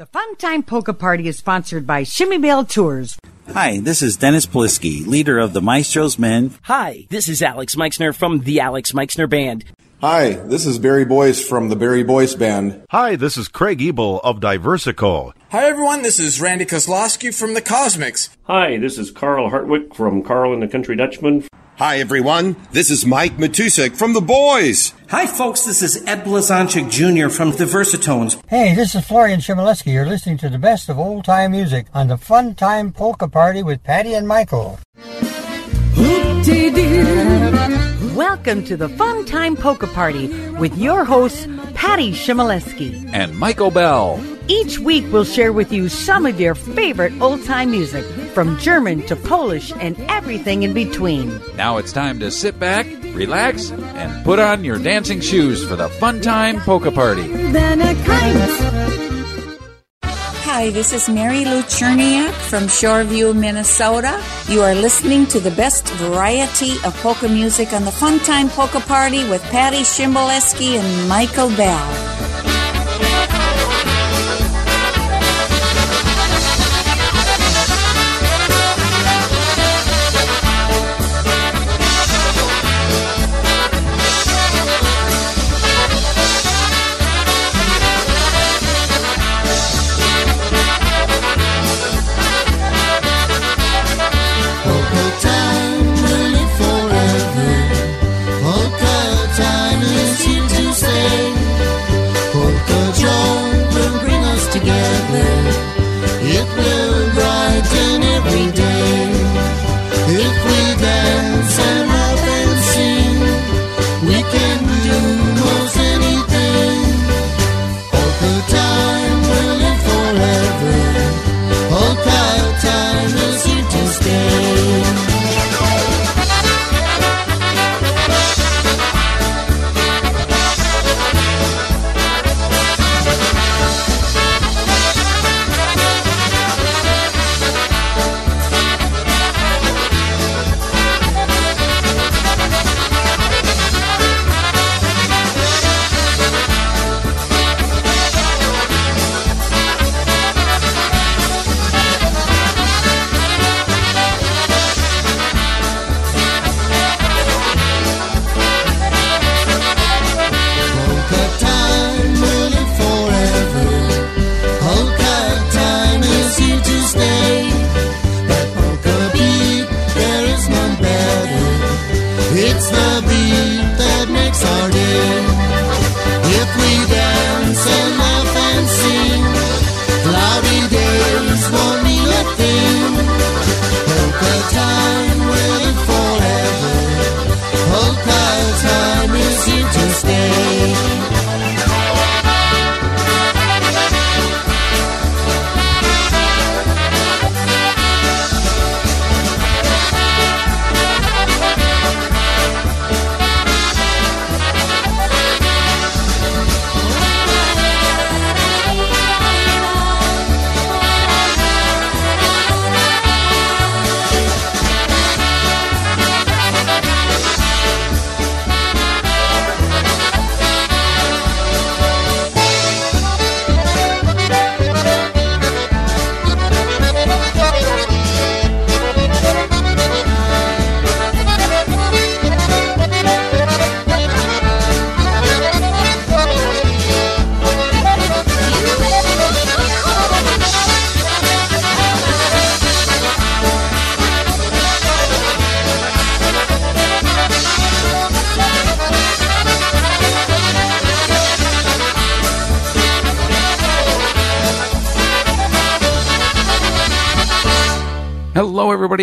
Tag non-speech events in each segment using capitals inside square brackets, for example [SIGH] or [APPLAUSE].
The Fun Time Polka Party is sponsored by Chmiebell Tours. Hi, this is Dennis Polisky, leader of the Maestro's Men. Hi, this is Alex Meixner from the Alex Meixner Band. Hi, this is Barry Boyce from the Barry Boyce Band. Hi, this is Craig Ebel of Diversico. Hi, everyone. This is Randy Kozlowski from the Cosmics. Hi, this is Karl Hartwich from Karl and the Country Dutchman. Hi, everyone. This is Mike Matusik from The Boys. Hi, folks. This is Ed Blazonczyk Jr. from the Versatones. Hey, this is Florian Chmielewski. You're listening to the best of old time music on the Fun Time Polka Party with Patty and Michael. Welcome to the Fun Time Polka Party with your hosts, Patty Chmielewski and Michael Bell. Each week, we'll share with you some of your favorite old time music, from German to Polish and everything in between. Now it's time to sit back, relax, and put on your dancing shoes for the Fun Time Polka Party. Hi, this is Mary Lou Cherniak from Shoreview, Minnesota. You are listening to the best variety of polka music on the Fun Time Polka Party with Patty Chmielewski and Michael Bell.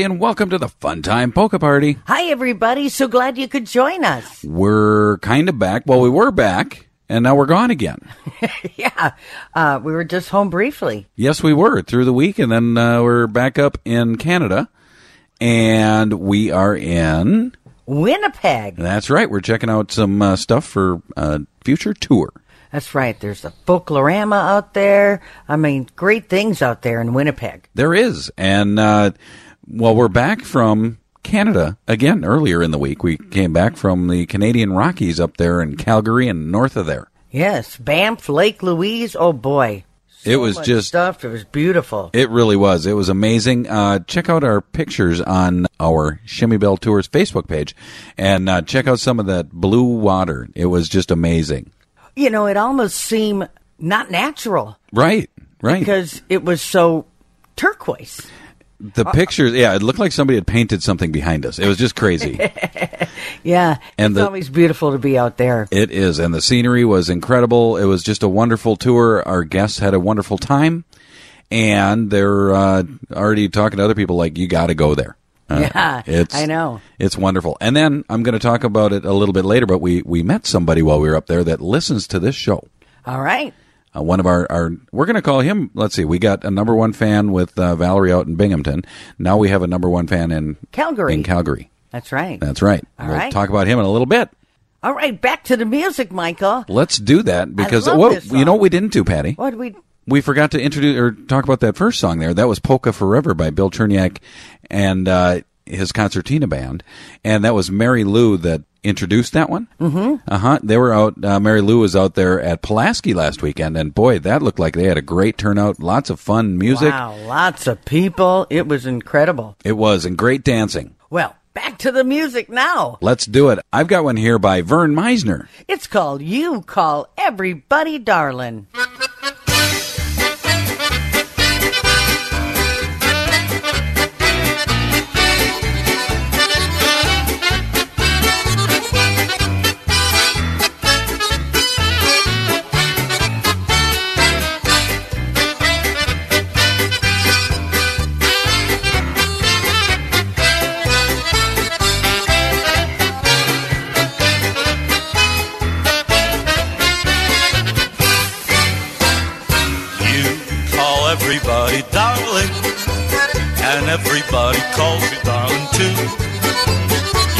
And welcome to the Fun Time Polka Party. Hi, everybody. So glad you could join us. We're kind of back. Well, we were back, and now we're gone again. [LAUGHS] yeah. Uh, we were just home briefly. Yes, we were through the week, and then uh, we're back up in Canada, and we are in Winnipeg. That's right. We're checking out some uh, stuff for a future tour. That's right. There's a folklorama out there. I mean, great things out there in Winnipeg. There is. And uh, well, we're back from Canada again earlier in the week. We came back from the Canadian Rockies up there in Calgary and north of there. Yes, Banff, Lake Louise. Oh boy, it was just stuff. It was beautiful. It really was. It was amazing. Uh, check out our pictures on our Chmiebell Tours Facebook page, and uh, check out some of that blue water. It was just amazing. You know, it almost seemed not natural Right, right. because it was so turquoise. The pictures, yeah, it looked like somebody had painted something behind us. It was just crazy. [LAUGHS] Yeah, And it's the- always beautiful to be out there. It is, and the scenery was incredible. It was just a wonderful tour. Our guests had a wonderful time, and they're uh, already talking to other people like you got to go there. Uh, Yeah, it's I know. it's wonderful. And then I'm going to talk about it a little bit later. But we we met somebody while we were up there that listens to this show. All right. Uh, one of our, our we're going to call him. Let's see, we got a number one fan with uh, Valerie out in Binghamton. Now we have a number one fan in Calgary. In Calgary, That's right. that's right. All we'll right. talk about him in a little bit. All right, back to the music, Michael. Let's do that because what you know what we didn't do, Patty. What did we? We forgot to introduce or talk about that first song there. That was Polka Forever by Bill Cherniak and uh, his concertina band, and that was Mary Lou that introduced that one. Mm-hmm. Uh huh. They were out. Uh, Mary Lou was out there at Pulaski last weekend, and boy, that looked like they had a great turnout. Lots of fun music. Wow, lots of people. It was incredible. It was, and great dancing. Well, back to the music now. Let's do it. I've got one here by Vern Meisner. It's called "You Call Everybody Darling." Everybody calls you darling too.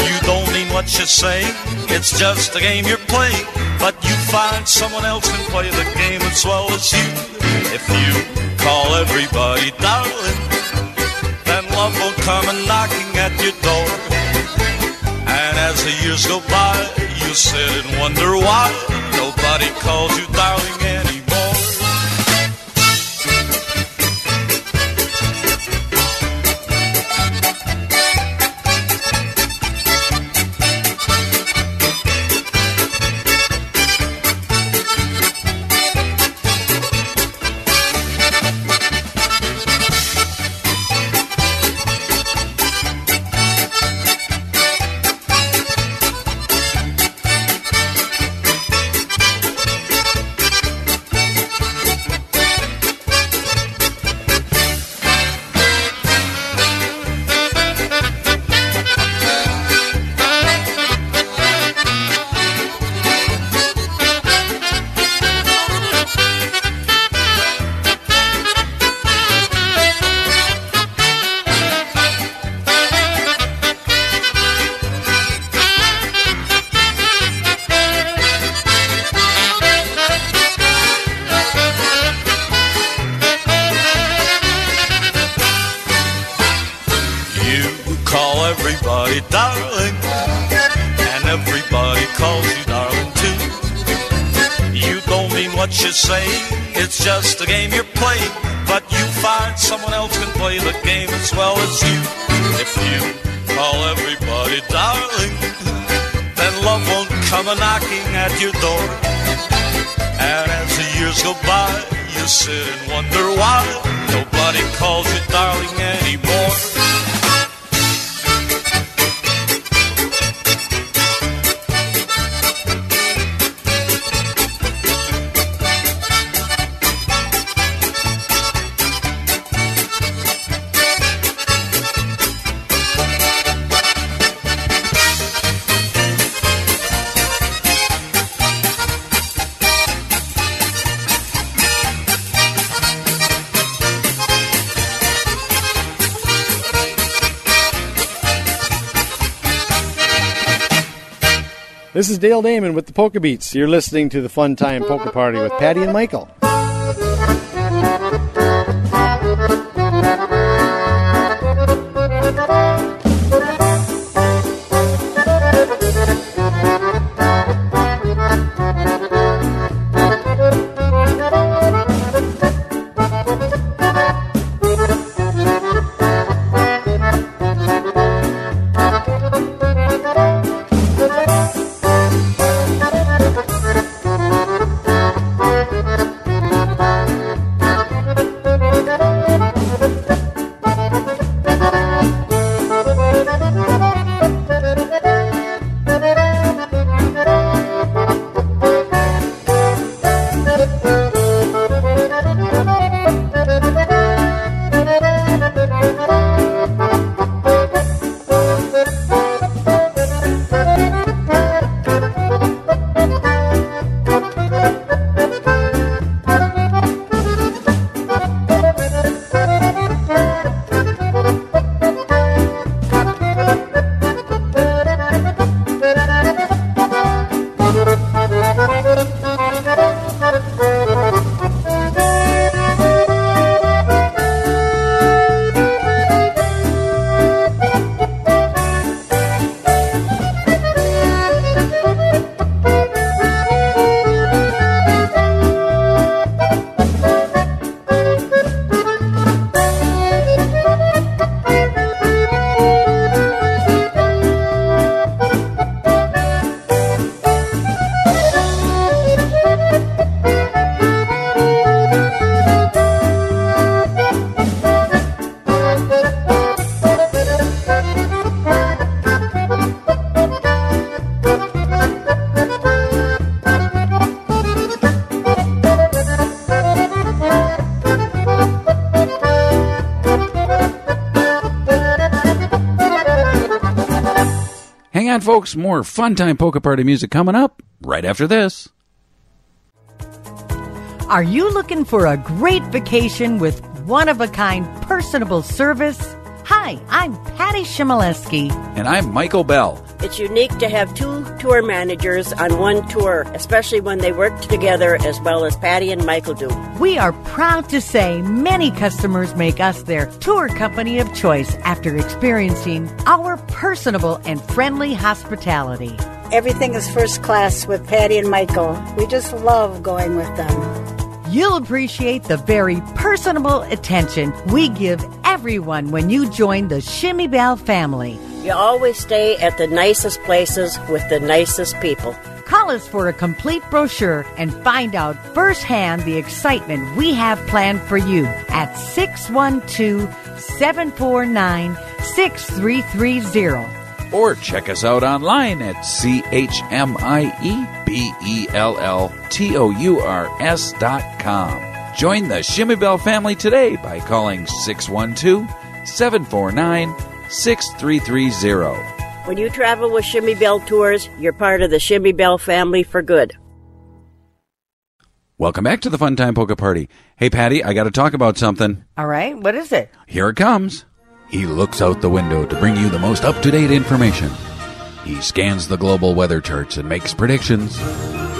You don't mean what you say, it's just a game you're playing. But you find someone else can play the game as well as you. If you call everybody darling, then love will come a knocking at your door. And as the years go by, you sit and wonder why nobody calls you darling Polka Beats. You're listening to the Fun Time Polka Party with Patty and Michael. Hang on, folks. More fun time polka party music coming up right after this. Are you looking for a great vacation with one of a kind personable service? Hi, I'm Patty Chmielewski. And I'm Michael Bell. It's unique to have two tour managers on one tour, especially when they work together as well as Patty and Michael do. We are proud to say many customers make us their tour company of choice after experiencing our personable and friendly hospitality. Everything is first class with Patty and Michael. We just love going with them. You'll appreciate the very personable attention we give everyone when you join the Chmiebell family. You always stay at the nicest places with the nicest people. Call us for a complete brochure and find out firsthand the excitement we have planned for you at 612 749 6330 or check us out online at C H M I E B E L L T O U R S dot com. Join the Chmiebell family today by calling 612 749 6330. When you travel with Chmiebell Tours, you're part of the Chmiebell family for good. Welcome back to the Fun Time Polka Party. Hey, Patty, I got to talk about something. All right, what is it? Here it comes. He looks out the window to bring you the most up to date information. He scans the global weather charts and makes predictions.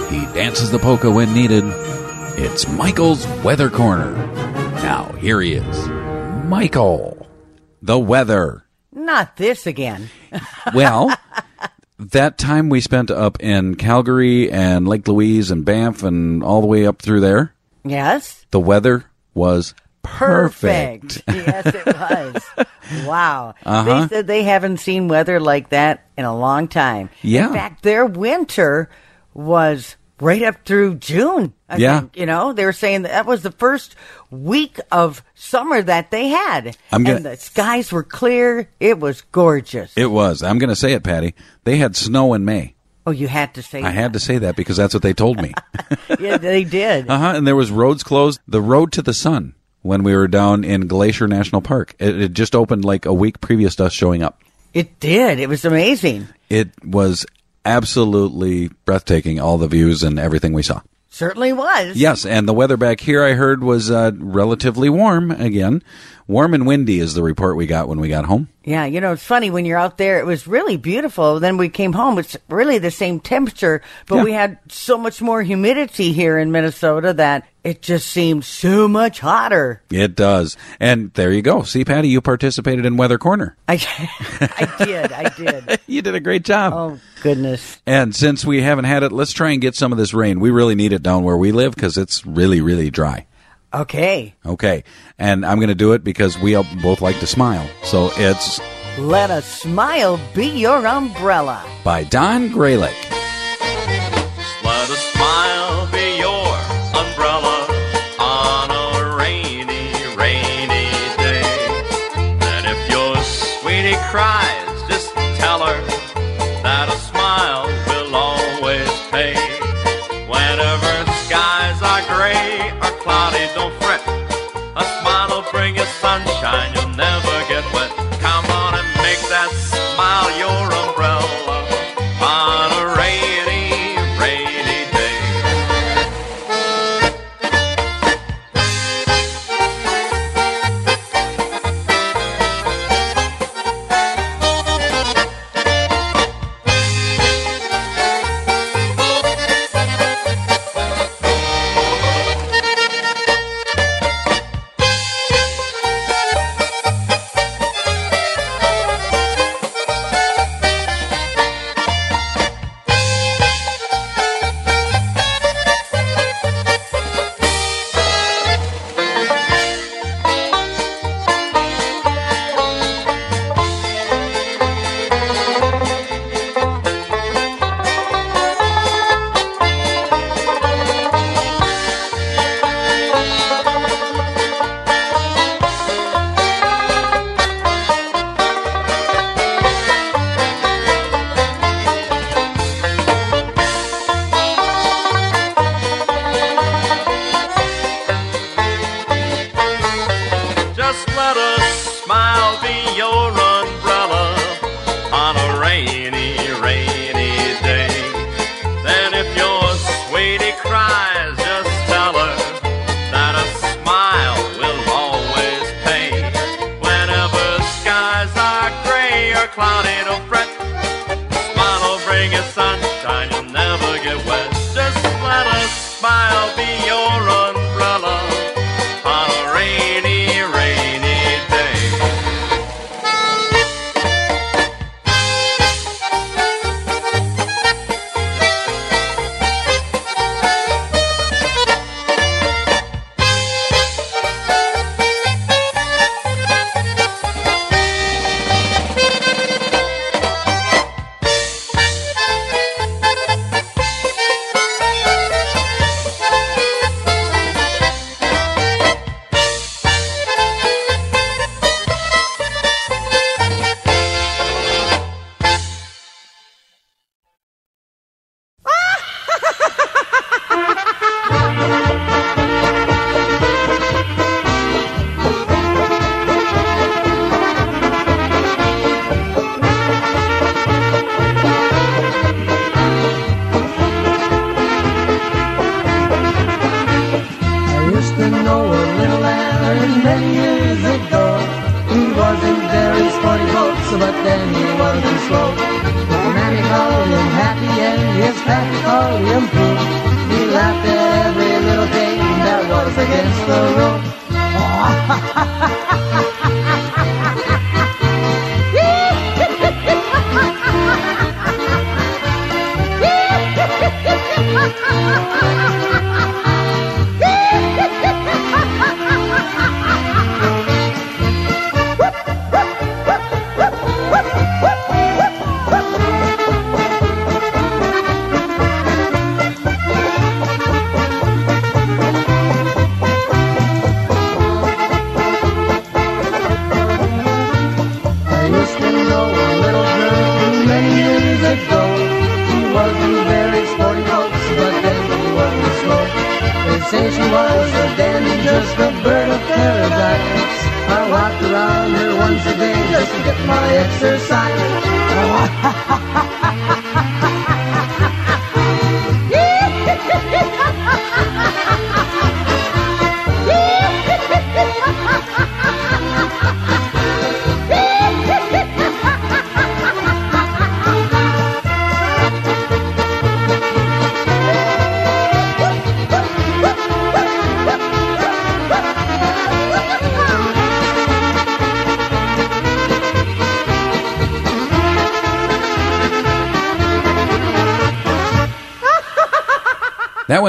He dances the polka when needed. It's Michael's Weather Corner. Now, here he is. Michael. The weather. Not this again. [LAUGHS] well, that time we spent up in Calgary and Lake Louise and Banff and all the way up through there. Yes. The weather was perfect. yes, it was. [LAUGHS] wow. Uh-huh. They said they haven't seen weather like that in a long time. Yeah. In fact, their winter was right up through June. I Yeah. think, you know, they were saying that, that was the first week of summer that they had. I'm gonna- and the skies were clear. It was gorgeous. It was. I'm going to say it, Patty. They had snow in May. oh, you had to say I had to say that because that's what they told me. [LAUGHS] yeah, they did. [LAUGHS] Uh huh. And there was roads closed. The road to the sun when we were down in Glacier National Park. It, it just opened like a week previous to us showing up. It did. It was amazing. It was absolutely breathtaking. All the views and everything we saw. Certainly was. Yes, and the weather back here I heard was uh, relatively warm again. Warm and windy is the report we got when we got home. Yeah, you know, it's funny when you're out there, it was really beautiful. Then we came home, it's really the same temperature, but Yeah. we had so much more humidity here in Minnesota that it just seemed so much hotter. It does. And there you go. See, Patty, you participated in Weather Corner. I, [LAUGHS] I did, I did. [LAUGHS] You did a great job. Oh, goodness. And since we haven't had it, let's try and get some of this rain. We really need it down where we live because it's really, really dry. Okay, Okay. And I'm going to do it because we both like to smile. So it's let a smile be your umbrella. by Don Graylick. Fool. He laughed at every little thing that was against the rule. My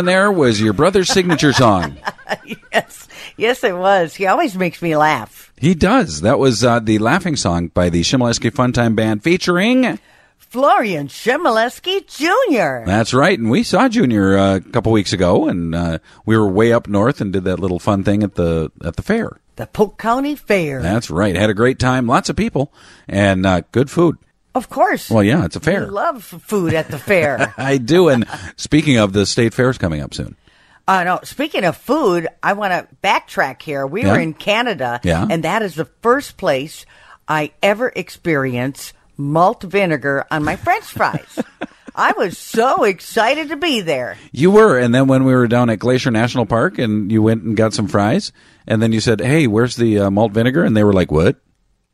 There was your brother's signature song. [LAUGHS] yes, yes, it was. He always makes me laugh. He does. That was uh, the laughing song by the Chmielewski Funtime Band featuring. Florian Chmielewski Jr. That's right, and we saw Junior uh, a couple weeks ago, and uh, we were way up north and did that little fun thing at the at the fair. The Polk County Fair. That's right. Had a great time, lots of people, and uh, good food. Of course. Well, yeah, it's a fair. We love food at the fair. [LAUGHS] I do. And speaking of, the state fair's coming up soon. Uh, no, speaking of food, I want to backtrack here. We Yeah. were in Canada, Yeah. and that is the first place I ever experienced malt vinegar on my French fries. [LAUGHS] I was so excited to be there. You were, and then when we were down at Glacier National Park, and you went and got some fries, and then you said, "Hey, where's the uh, malt vinegar?" And they were like, "What?"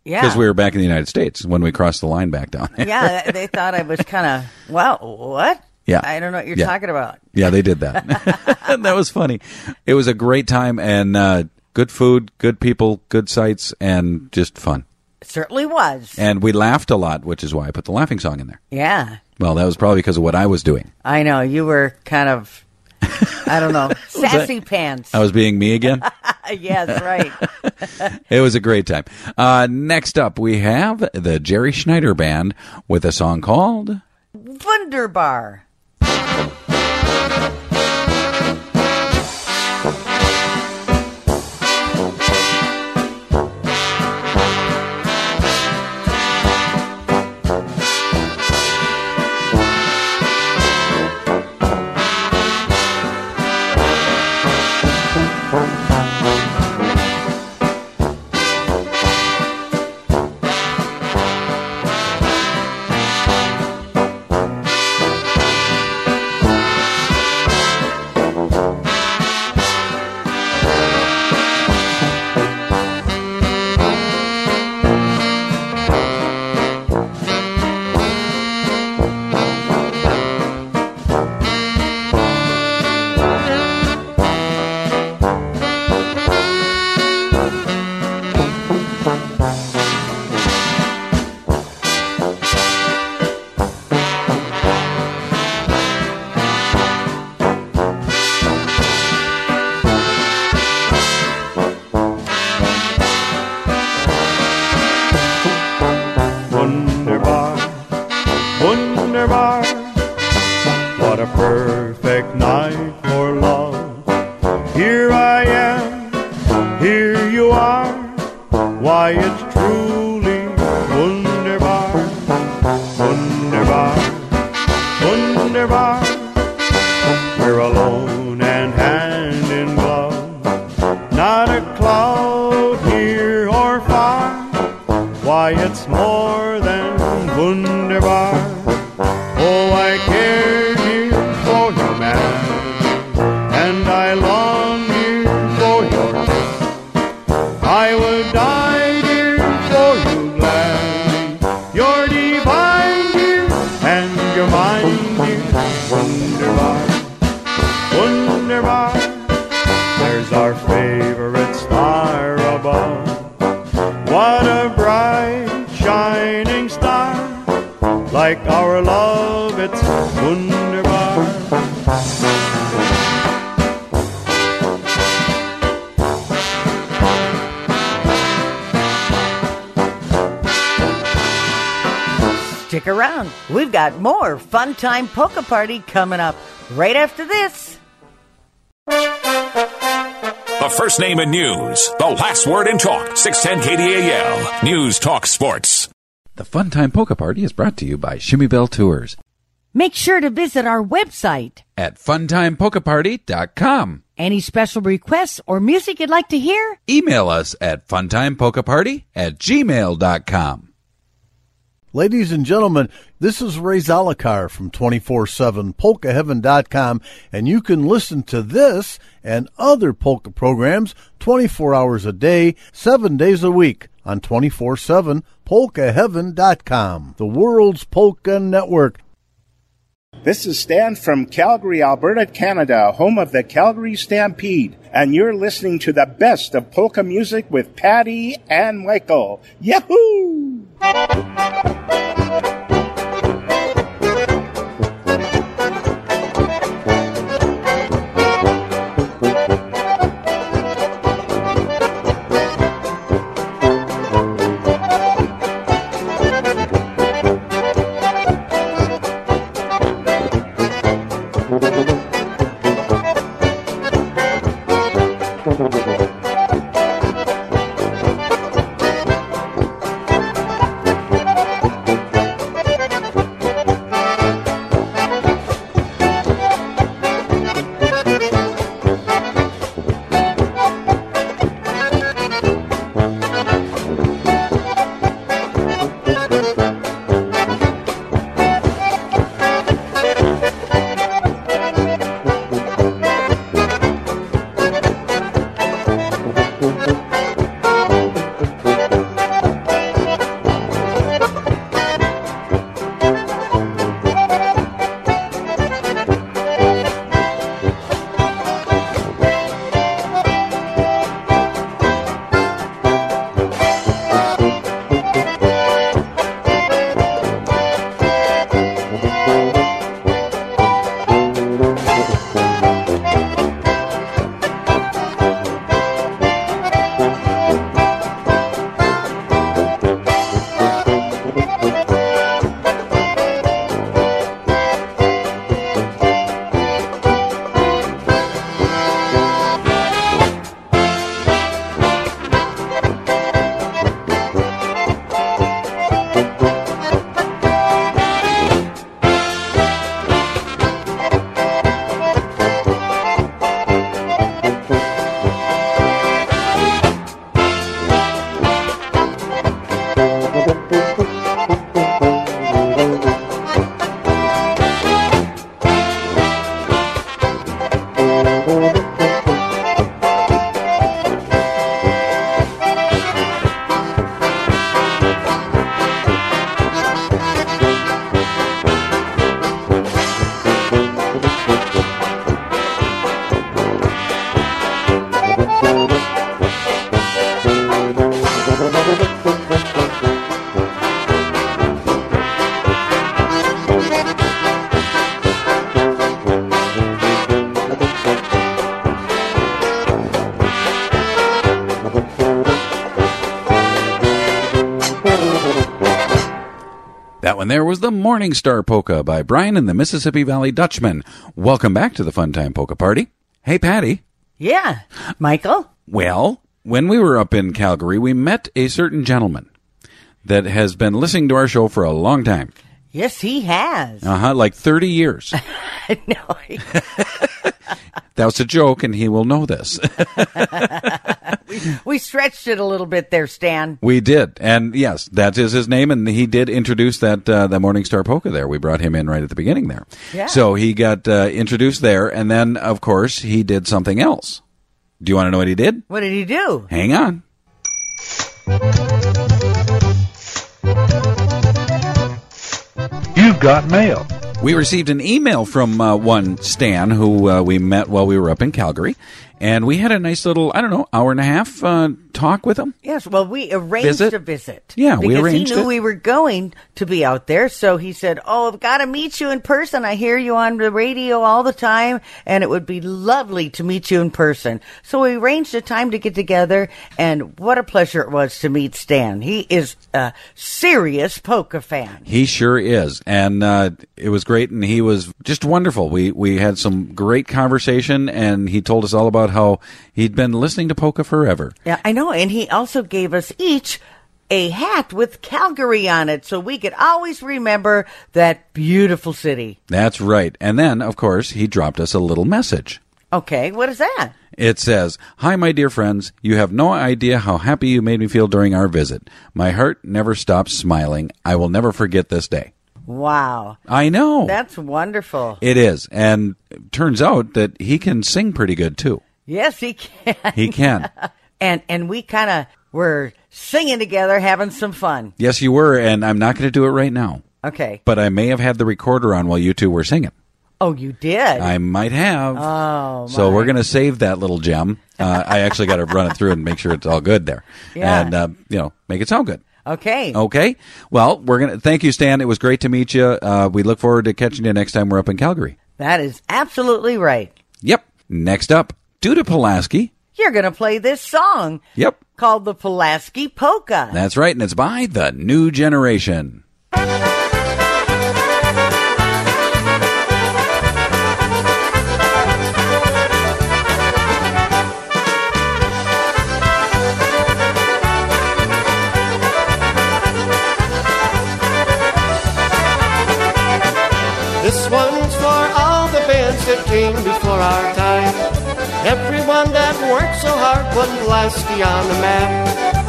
Yeah. Because we were back in the United States when we crossed the line back down. there. yeah, they [LAUGHS] thought I was kind of, well, what? Yeah. I don't know what you're Yeah. talking about. Yeah, they did that. [LAUGHS] [LAUGHS] that was funny. It was a great time and uh, good food, good people, good sights, and just fun. It certainly was. And we laughed a lot, which is why I put the laughing song in there. Yeah. Well, that was probably because of what I was doing. I know. You were kind of, [LAUGHS] I don't know, [LAUGHS] sassy pants. I was being me again. [LAUGHS] yes, right. it was a great time. Uh, next up, we have the Jerry Schneider Band with a song called Wunderbar. Wunderbar, Stick around. We've got more Fun Time Polka Party coming up right after this. The first name in news, the last word in talk. 610 KDAL. News Talk Sports. The Fun Time Polka Party is brought to you by Chmiebell Tours Make sure to visit our website. at funtimepolkaparty.com. Any special requests or music you'd like to hear? Email us at funtimepolkaparty at gmail.com. Ladies and gentlemen, this is Ray Zalokar from 247polkaheaven.com, and you can listen to this and other polka programs 24 hours a day, 7 days a week on 247polkaheaven.com, the world's polka network. This is Stan from Calgary, Alberta, Canada, home of the Calgary Stampede, and you're listening to the best of polka music with Patty and Michael. Yahoo! One there was the Morning Star Polka by Brian and the Mississippi Valley Dutchman. Welcome back to the Fun Time Polka Party. Hey, Patty. Yeah. Michael? Well, when we were up in Calgary, we met a certain gentleman that has been listening to our show for a long time. Yes, he has. Uh huh, like 30 years. [LAUGHS] no. [LAUGHS] That was a joke, and he will know this. [LAUGHS] we stretched it a little bit there, Stan. we did. And yes, that is his name, and he did introduce that, uh, the Morning Star Polka there. We brought him in right at the beginning there. Yeah. So he got uh, introduced there, and then, of course, he did something else. Do you want to know what he did? What did he do? Hang on. You've got mail. We received an email from uh, one Stan who uh, we met while we were up in Calgary, and we had a nice little, I don't know, hour and a half uh, talk with him. Yes, well, we arranged Visit? a visit. Yeah, we because arranged he knew it. we were going to be out there, so he said, "Oh, I've got to meet you in person. I hear you on the radio all the time, and it would be lovely to meet you in person." So we arranged a time to get together, and what a pleasure it was to meet Stan. He is a serious polka fan. He sure is, and uh, it was great, and he was just wonderful. We we had some great conversation, and he told us all about how he'd been listening to polka forever. Yeah, I know, and he also gave us each a hat with Calgary on it, so we could always remember that beautiful city. That's right. And then, of course, he dropped us a little message. Okay, what is that? It says, Hi, my dear friends. You have no idea how happy you made me feel during our visit. My heart never stops smiling. I will never forget this day. Wow. I know. That's wonderful. It is. And it turns out that he can sing pretty good, too. Yes, he can. He can. [LAUGHS] and and we kind of were singing together, having some fun. yes, you were. And I'm not going to do it right now. Okay. But I may have had the recorder on while you two were singing. Oh, you did. I might have. Oh, So my. we're going to save that little gem. Uh, I actually got to run it through and make sure it's all good there, Yeah. and uh, you know, make it sound good. Okay. Okay. Well, we're gonna thank you, Stan. It was great to meet you. Uh, we look forward to catching you next time we're up in Calgary. That is absolutely right. Yep. Next up, Duda Pulaski. You're going to play this song Yep. called the Pulaski Polka. That's right, and it's by the New Generation. This one's for all the bands that came before our time. Everyone that worked so hard Pulaski on the map.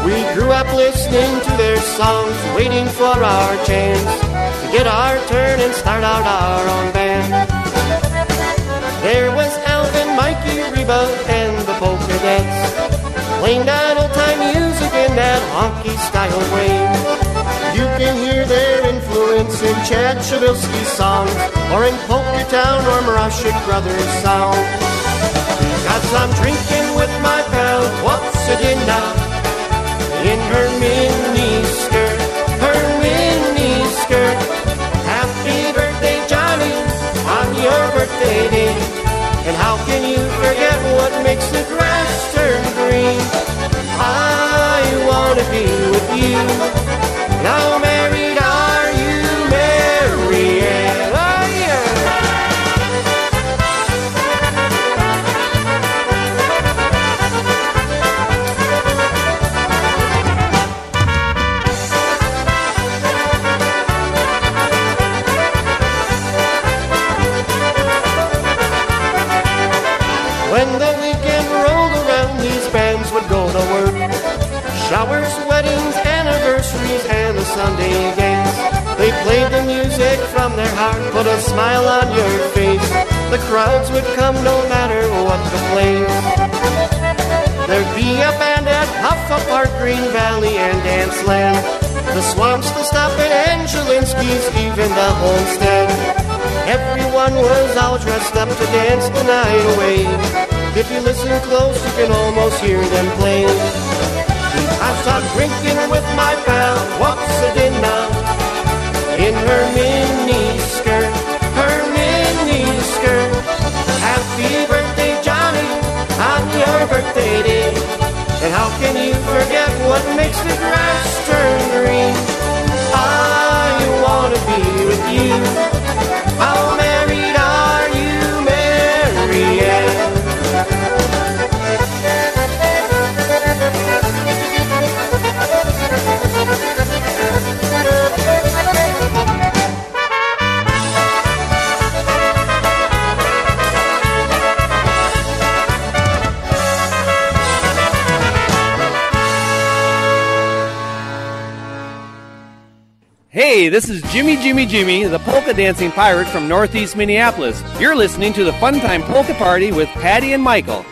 We grew up listening to their songs, waiting for our chance to get our turn and start out our own band. There was Alvin, Mikey, Reba, and the Polka Dets, playing that old time music in that honky style way. You can hear their influence in Chad Shabilsky's songs, or in Polka Town or Marashik Brothers' sound. Cause I'm drinking with my pal, what's it in now? In her mini skirt, her mini skirt. Happy birthday, Johnny, on your birthday day. And how can you forget what makes the grass turn green? I wanna be with you. Now married smile on your face. The crowds would come no matter what the place. There'd be a band at Huffa Park, Green Valley, and Danceland. The Swamps, the Stop, and Angelinski's, even the Homestead. Everyone was all dressed up to dance the night away. If you listen close, you can almost hear them play. I start drinking with my pal, what's it in now? In her mini birthday day. And how can you forget what makes the grass turn green? Ah, I wanna be with you. How This is Jimmy Jimmy Jimmy, the polka dancing pirate from Northeast Minneapolis. You're listening to the Fun Time Polka Party with Patty and Michael.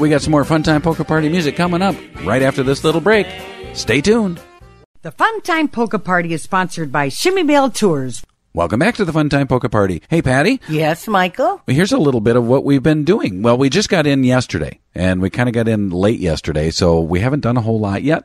We got some more Fun Time Polka Party music coming up right after this little break. Stay tuned. The Fun Time Polka Party is sponsored by Chmiebell Tours. Welcome back to the Fun Time Polka Party. Hey, Patty. Yes, Michael. Here's a little bit of what we've been doing. Well, we just got in yesterday, and we kind of got in late yesterday, so we haven't done a whole lot yet.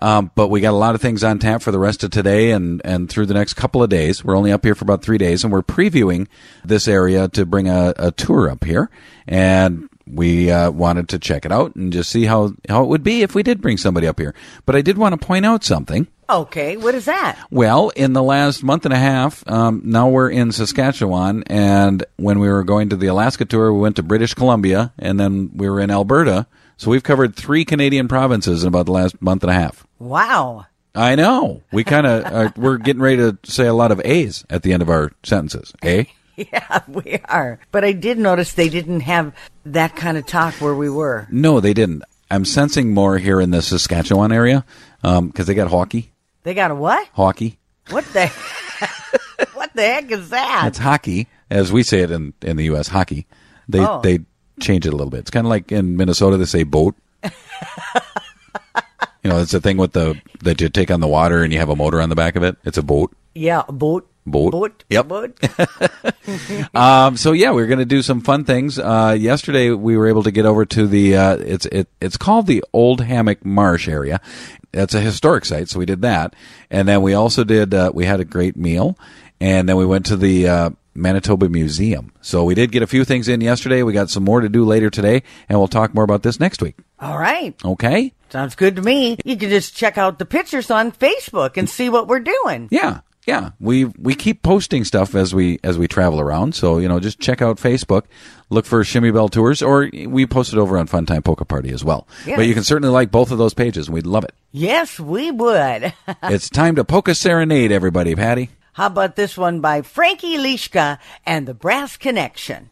Um, but we got a lot of things on tap for the rest of today and, and through the next couple of days. We're only up here for about three days, and we're previewing this area to bring a, a tour up here. And we uh, wanted to check it out and just see how, how it would be if we did bring somebody up here. But I did want to point out something. Okay, what is that? Well, in the last month and a half, um, now we're in Saskatchewan, and when we were going to the Alaska tour, we went to British Columbia, and then we were in Alberta. So we've covered three Canadian provinces in about the last month and a half. Wow. I know. We kind of [LAUGHS] we're getting ready to say a lot of A's at the end of our sentences. Eh? [LAUGHS] Yeah, we are. But I did notice they didn't have that kind of talk where we were. No, they didn't. I'm sensing more here in the Saskatchewan area um, because they got hockey. They got a what? Hockey. What the? [LAUGHS] what the heck is that? It's hockey, as we say it in, in the U.S. Hockey. They Oh. they change it a little bit. It's kind of like in Minnesota they say boat. [LAUGHS] you know, it's the thing with the that you take on the water and you have a motor on the back of it. It's a boat. Yeah, a boat. Boat. Boat. Yep. Boat. [LAUGHS] [LAUGHS] um, so yeah, we're going to do some fun things. Uh, yesterday we were able to get over to the uh, it's it, it's called the Oak Hammock Marsh area. That's a historic site, so we did that, and then we also did uh, we had a great meal, and then we went to the uh, Manitoba Museum. So we did get a few things in yesterday. We got some more to do later today, and we'll talk more about this next week. All right. Okay? Sounds good to me. You can just check out the pictures on Facebook and see what we're doing. Yeah. Yeah, we we keep posting stuff as we as we travel around. So you know, just check out Facebook, look for Chmiebell Tours, or we post it over on Funtime Polka Party as well. Yes. But you can certainly like both of those pages, and we'd love it. Yes, we would. [LAUGHS] it's time to polka serenade, everybody. Patty. How about this one by Frankie Lishka and the Brass Connection?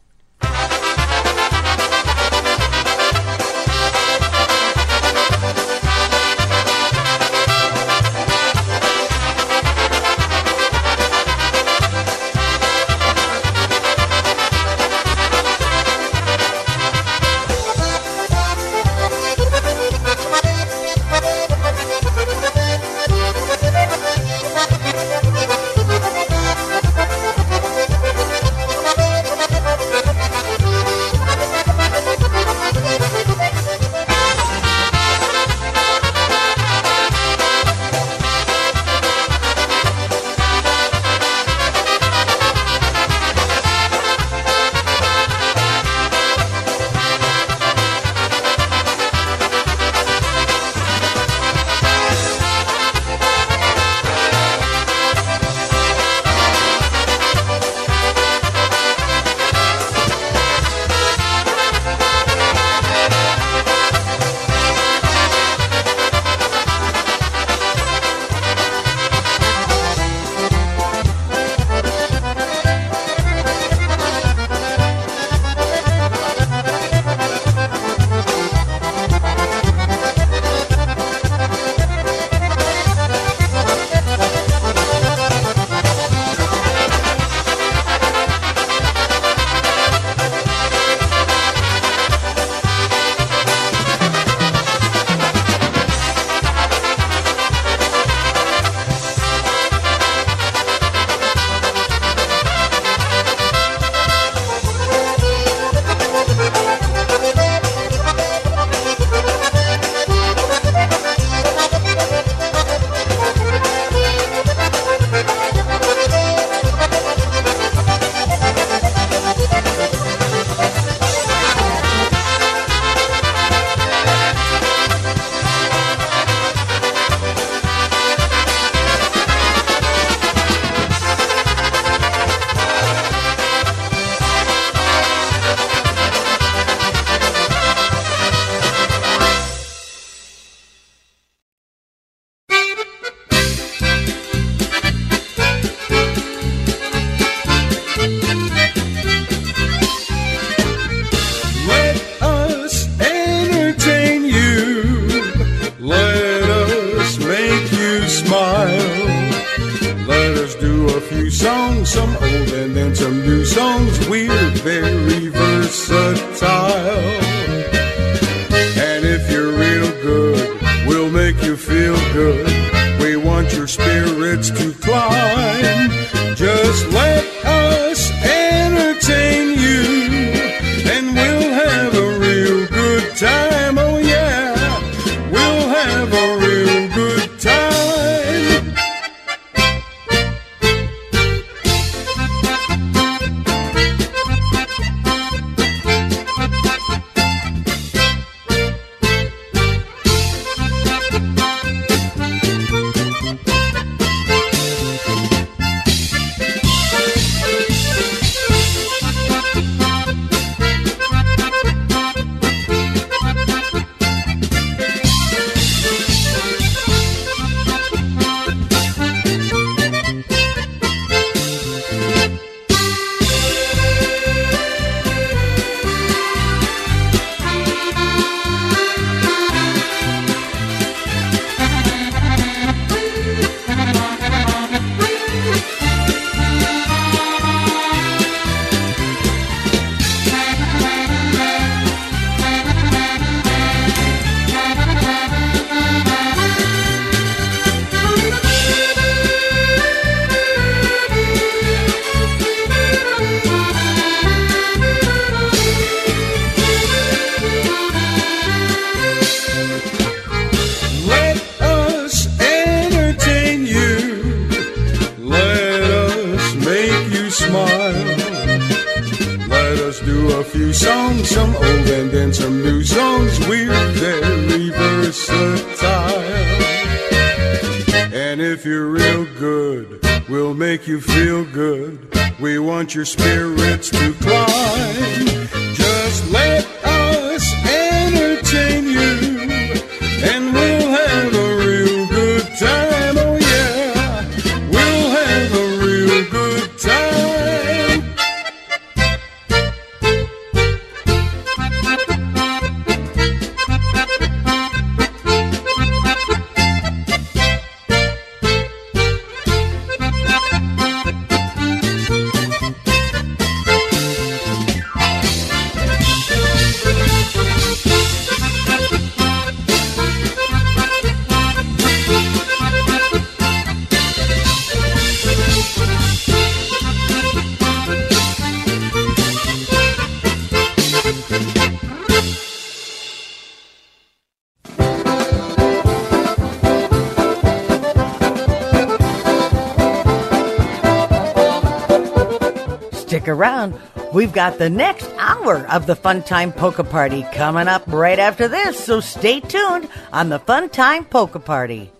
Got the next hour of the Fun Time Polka Party coming up right after this, so stay tuned on the Fun Time Polka Party.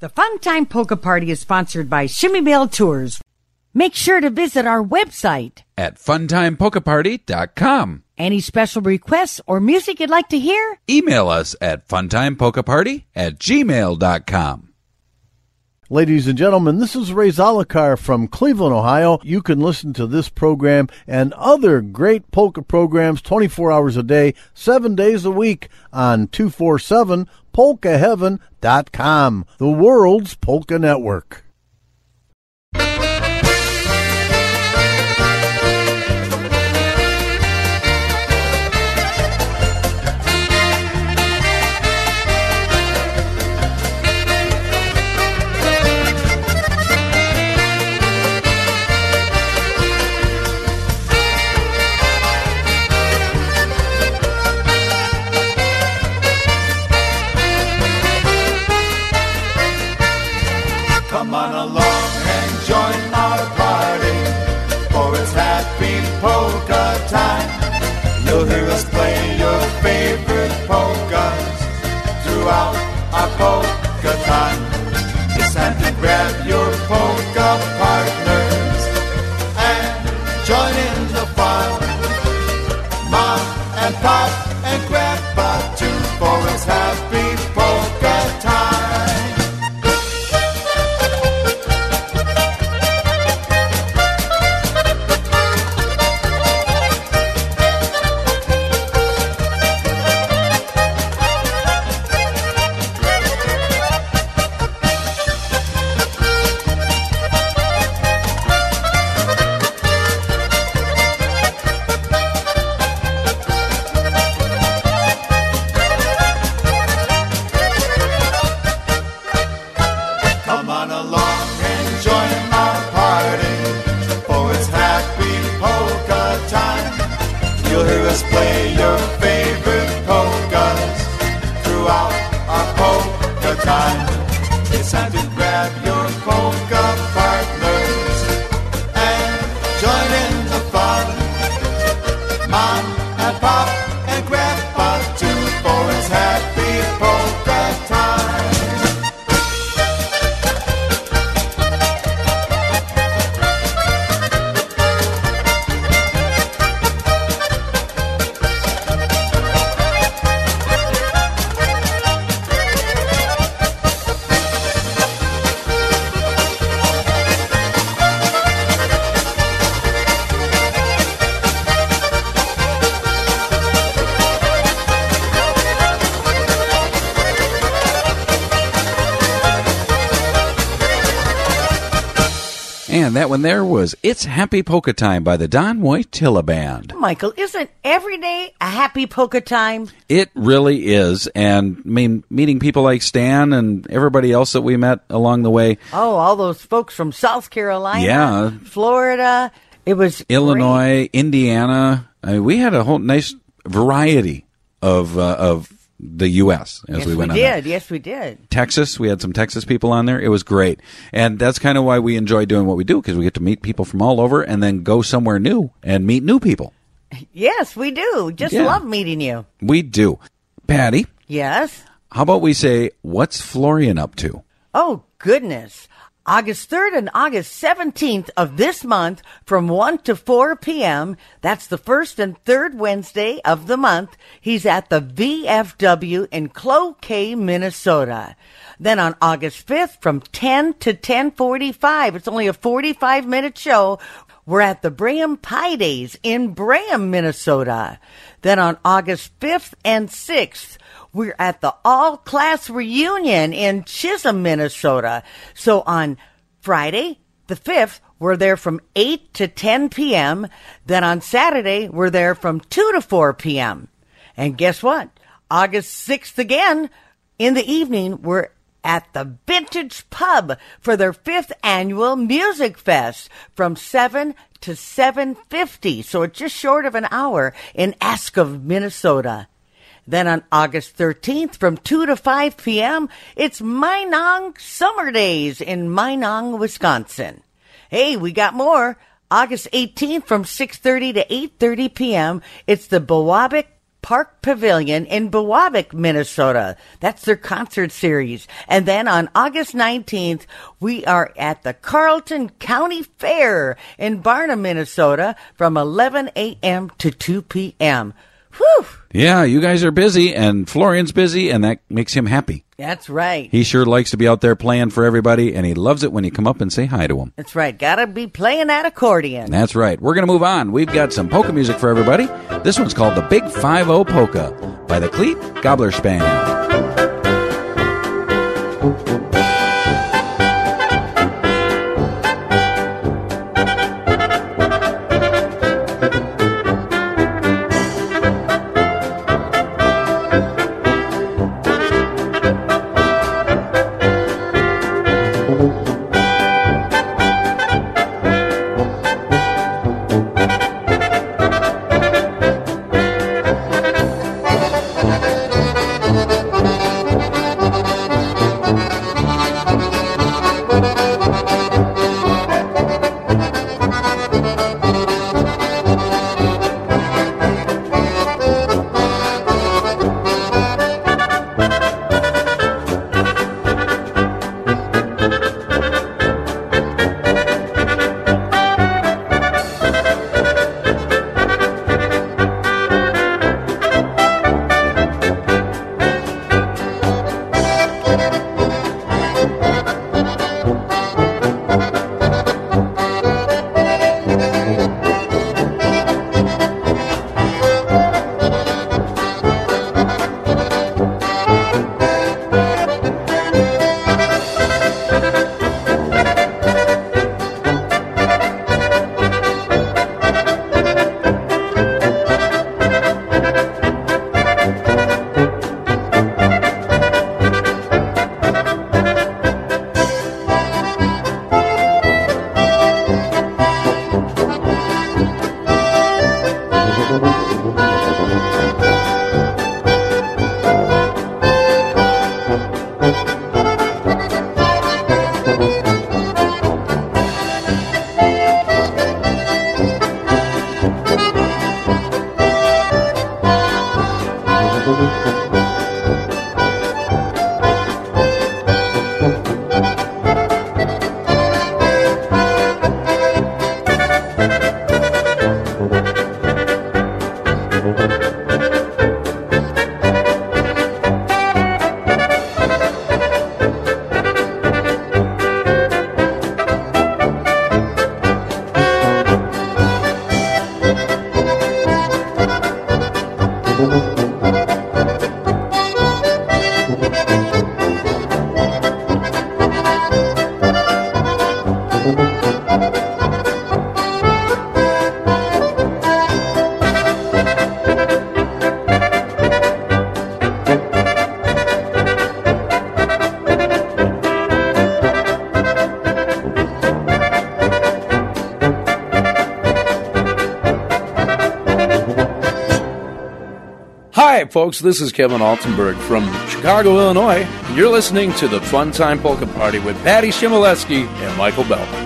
The Fun Time Polka Party is sponsored by Chmiebell Tours. Make sure to visit our website. At funtimepolkaparty.com. Any special requests or music you'd like to hear? Email us at funtimepolkaparty at gmail.com. Ladies and gentlemen, this is Ray Zalokar from Cleveland, Ohio. You can listen to this program and other great polka programs 24 hours a day, 7 days a week on 247polkaheaven.com, the world's polka network. Throughout our polka one there was It's Happy Polka Time by the Don Wojtyla Band. Michael, isn't every day a happy polka time? It really is. And I mean, meeting people like Stan and everybody else that we met along the way, Oh, all those folks from South Carolina, Yeah. Florida. It was Illinois, Indiana. I mean, we had a whole nice variety of uh, of the U.S. as yes, we went we on. that. did. Yes, we did. Texas, we had some Texas people on there. It was great, and that's kind of why we enjoy doing what we do because we get to meet people from all over and then go somewhere new and meet new people. Yes, we do. Just Yeah. love meeting you. We do. Patty, Yes. how about we say, what's Florian up to? Oh, goodness. August 3rd and August 17th of this month from 1 to 4 p.m. That's the first and third Wednesday of the month. He's at the VFW in Cloquet, Minnesota. Then on August 5th from 10 to 1045, it's only a 45 minute show. We're at the Braham Pie Days in Braham, Minnesota. Then on August 5th and 6th, we're at the all class reunion in Chisholm, Minnesota. So on Friday, the 5th, we're there from 8 to 10 p.m. Then on Saturday, we're there from 2 to 4 p.m. And guess what? August 6th again, in the evening, we're at the Vintage Pub for their fifth annual Music Fest from 7 to 7.50. So it's just short of an hour in Askov, Minnesota. Then on August 13th from 2 to 5 p.m., it's Minong Summer Days in Minong, Wisconsin. Hey, we got more. August 18th from 6.30 to 8.30 p.m., it's the Biwabik Park Pavilion in Biwabik, Minnesota. That's their concert series. And then on August 19th, we are at the Carlton County Fair in Barnum, Minnesota from 11 a.m. to 2 p.m. Whew! Yeah, you guys are busy, and Florian's busy, and that makes him happy. That's right. He sure likes to be out there playing for everybody, and he loves it when you come up and say hi to him. That's right. Gotta be playing that accordion. That's right. We're to move on. We've got some polka music for everybody. This one's called The Big 5 Polka by the Cleat Gobbler Span. Folks. This is Kevin Altenberg from Chicago, Illinois. You're listening to the Fun Time Polka Party with Patty Chmielewski and Michael Bell.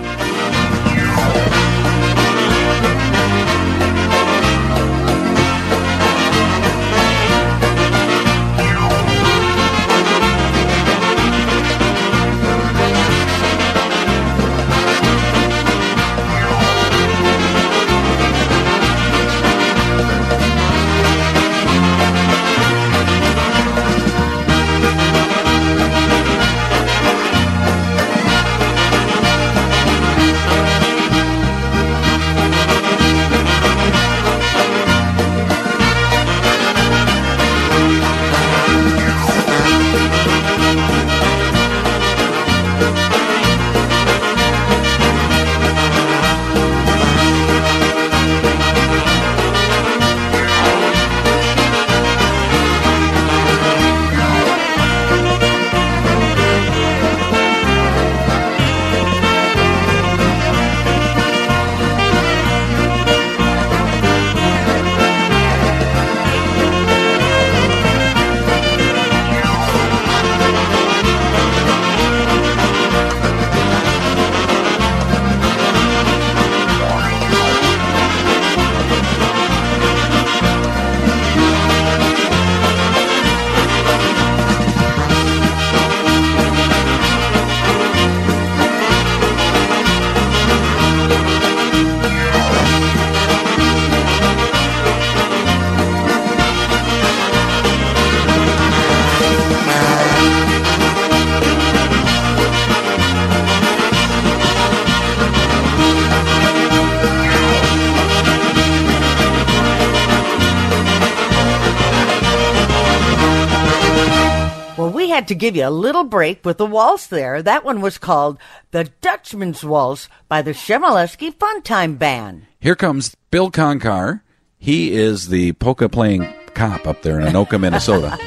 Give you a little break with the waltz there. That one was called The Dutchman's Waltz by the Chmielewski Funtime Band. Here comes Bill Conkar. He is the polka playing cop up there in Anoka, Minnesota.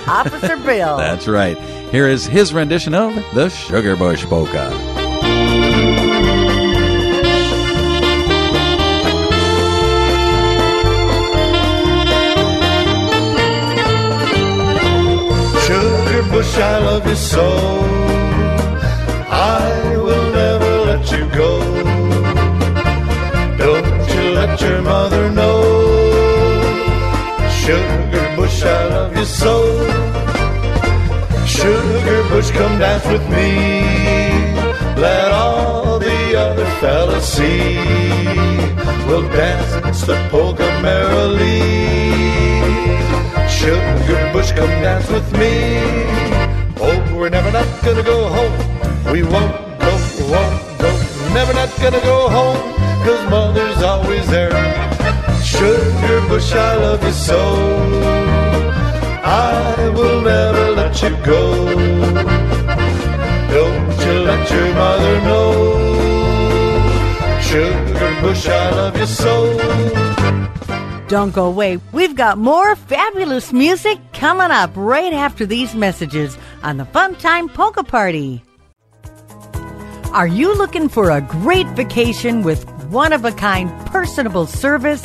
[LAUGHS] Officer Bill. That's right. Here is his rendition of the Sugar Bush Polka. I love you so. I will never let you go. Don't you let your mother know. Sugar bush, I love you so. Sugar bush, come dance with me. Let all the other fellas see. We'll dance the polka merrily. Sugar bush, come dance with me. We're never not gonna go home. We won't go, won't go. Never not gonna go home, cause mother's always there. Sugar bush, I love you so. I will never let you go. Don't you let your mother know. Sugar bush, I love you so. Don't go away. We've got more fabulous music coming up right after these messages on the Fun Time Polka Party. Are you looking for a great vacation with one of a kind personable service?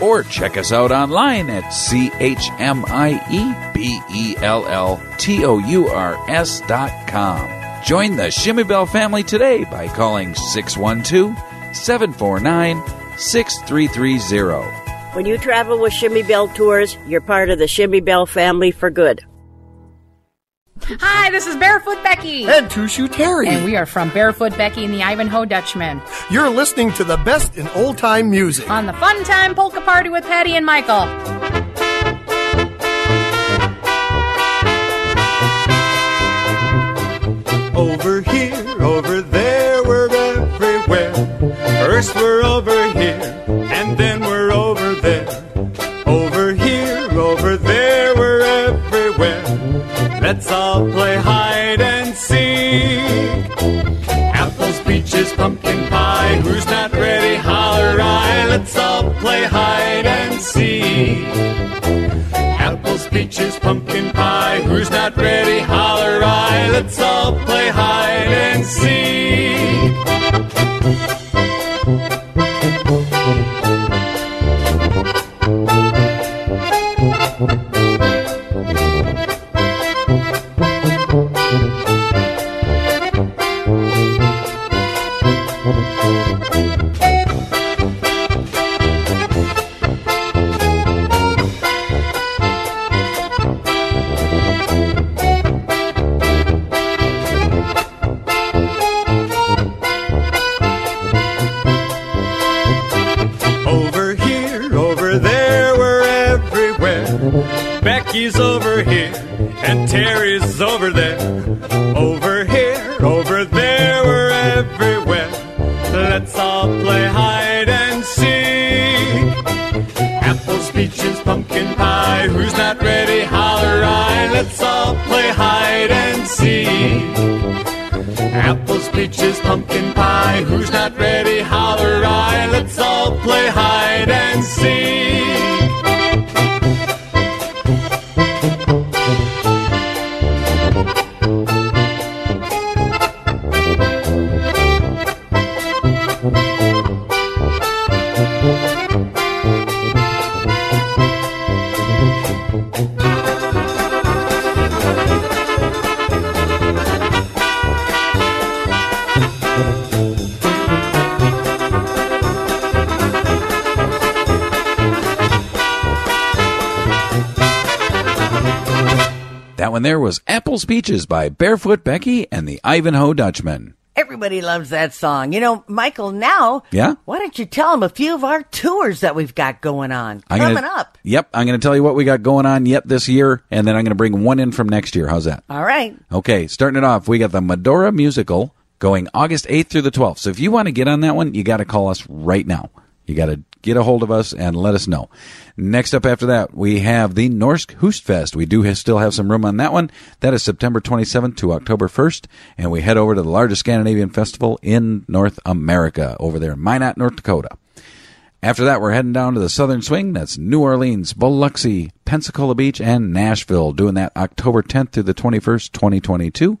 Or check us out online at C H M I E B E L L T O U R S dot com. Join the Chmiebell family today by calling 612 749 6330. When you travel with Chmiebell Tours, you're part of the Chmiebell family for good. Hi, this is Barefoot Becky. And Tushu Terry. And we are from Barefoot Becky and the Ivanhoe Dutchman. You're listening to the best in old time music. On the Fun Time Polka Party with Patty and Michael. Over here, over there, we're everywhere. First we're over here, and then we're over there. Over Peaches, pumpkin pie. Who's not ready? Holler I. Let's all play hide and seek. Apples, peaches, pumpkin pie. Who's not ready? Holler I. Let's all play hide and seek. Peaches by Barefoot Becky and the Ivanhoe Dutchman. Everybody loves that song. You know, Michael, now, Yeah? why don't you tell them a few of our tours that we've got going on I'm coming gonna, up? Yep, I'm going to tell you what we got going on yet this year, and then I'm going to bring one in from next year. How's that? All right. Okay, starting it off, we got the Medora musical going August 8th through the 12th. So if you want to get on that one, you got to call us right now. You got to get a hold of us and let us know. Next up after that, we have the Norsk Høstfest. We do still have some room on that one. That is September 27th to October 1st. And we head over to the largest Scandinavian festival in North America over there in Minot, North Dakota. After that, we're heading down to the Southern Swing. That's New Orleans, Biloxi, Pensacola Beach, and Nashville. Doing that October 10th through the 21st, 2022.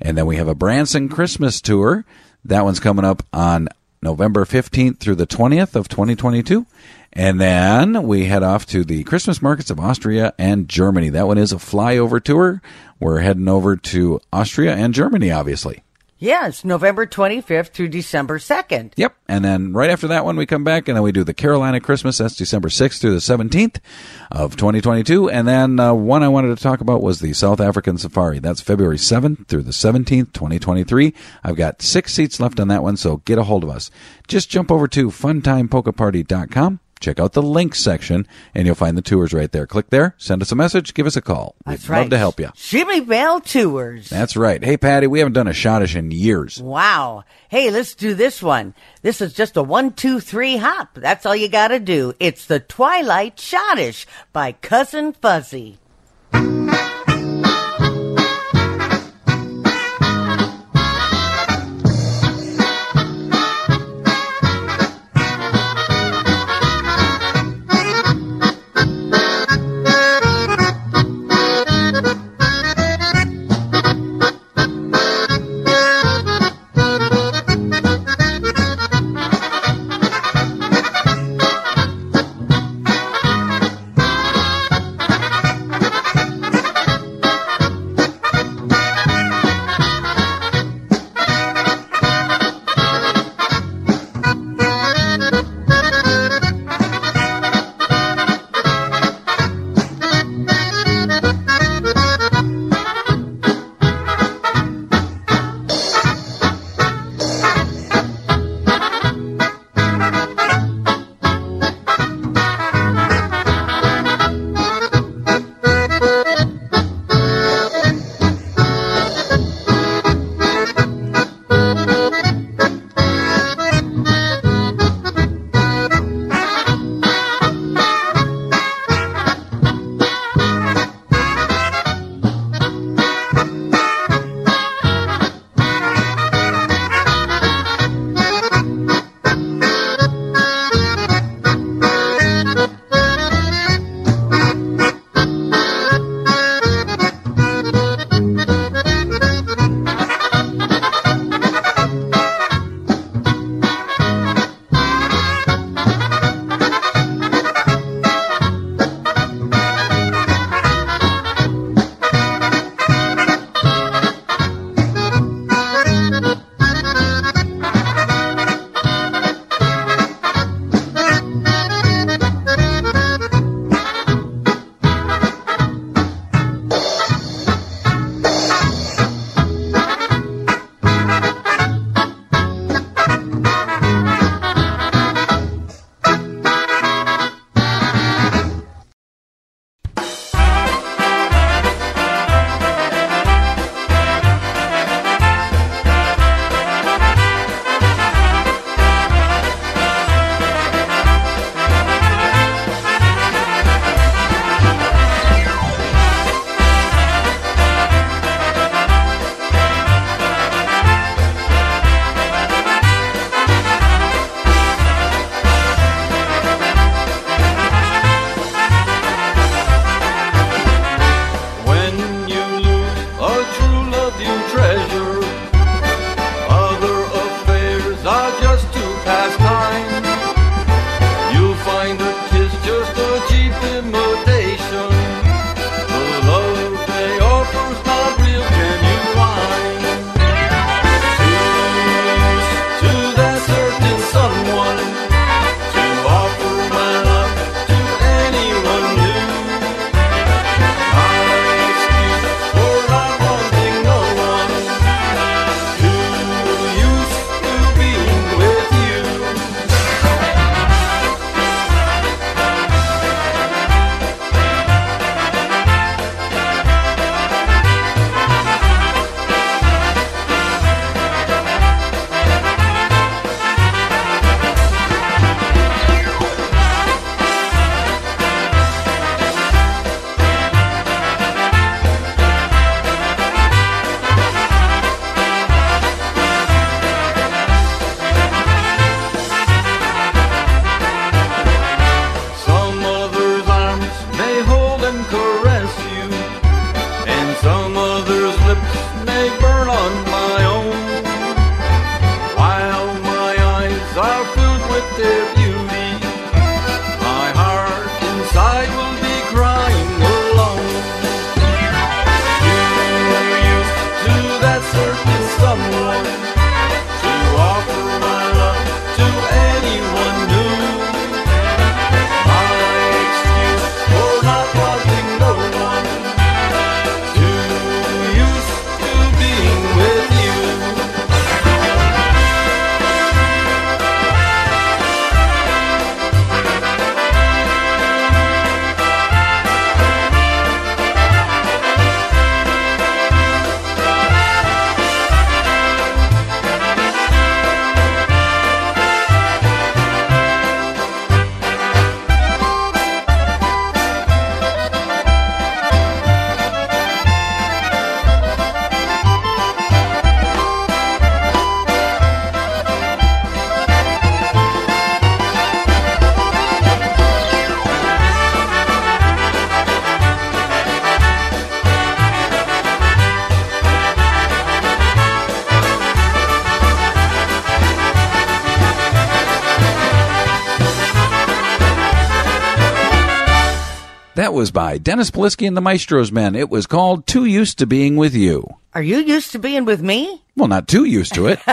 And then we have a Branson Christmas tour. That one's coming up on November 15th through the 20th of 2022. And then we head off to the Christmas markets of Austria and Germany. That one is a flyover tour. We're heading over to Austria and Germany, obviously. It's November 25th through December 2nd. Yep. And then right after that one, we come back and then we do the Carolina Christmas. That's December 6th through the 17th of 2022. And then uh, one I wanted to talk about was the South African Safari. That's February 7th through the 17th, 2023. I've got six seats left on that one, so get a hold of us. Just jump over to funtimepolkaparty.com. Check out the links section and you'll find the tours right there. Click there, send us a message, give us a call. That's We'd right. love to help you. Chmiebell Tours. That's right. Hey, Patty, we haven't done a shottish in years. Wow. Hey, let's do this one. This is just a one, two, three hop. That's all you gotta do. It's the Twilight Shottish by Cousin Fuzzy. Was by Dennis Polisky and the Maestros Men. It was called Too Used to Being With You. Are you used to being with me? Well, not too used to it. [LAUGHS]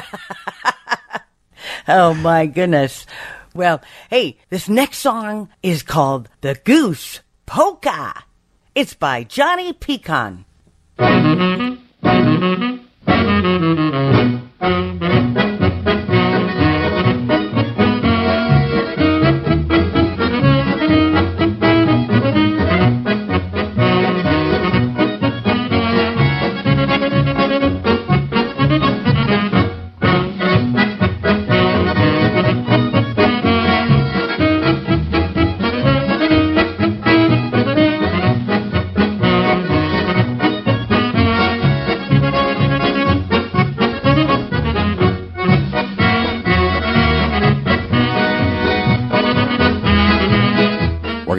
Oh my goodness. Well, hey, this next song is called The Goose Polka. It's by Johnny Pecon.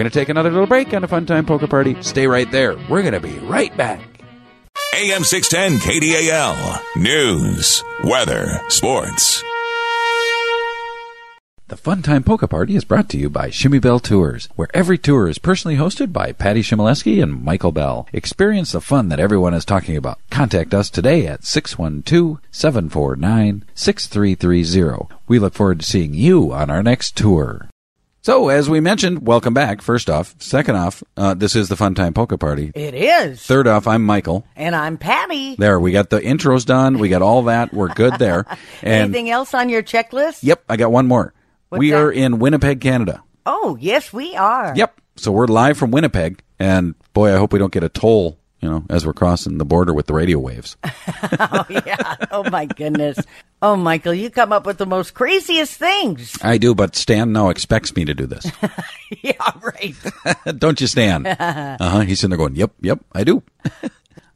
Going to take another little break on a fun time polka party. Stay right there. We're going to be right back. AM 610 KDAL. News, weather, sports. The Fun Time Polka Party is brought to you by Chmiebell Tours, where every tour is personally hosted by Patty Chmielewski and Michael Bell. Experience the fun that everyone is talking about. Contact us today at 612-749-6330. We look forward to seeing you on our next tour. So, as we mentioned, welcome back, first off. Second off, uh, this is the Fun Time Polka Party. It is. Third off, I'm Michael. And I'm Patty. There, we got the intros done. We got all that. We're good there. [LAUGHS] And Anything else on your checklist? yep, I got one more. What's we that? are in Winnipeg, Canada. Oh, yes, we are. Yep. So we're live from Winnipeg, and boy, I hope we don't get a toll, you know, as we're crossing the border with the radio waves. [LAUGHS] oh, yeah. Oh, my goodness. Oh, Michael, you come up with the most craziest things. I do, but Stan now expects me to do this. [LAUGHS] yeah, right. [LAUGHS] don't you, Stan? Uh huh. He's sitting there going, "Yep, yep, I do."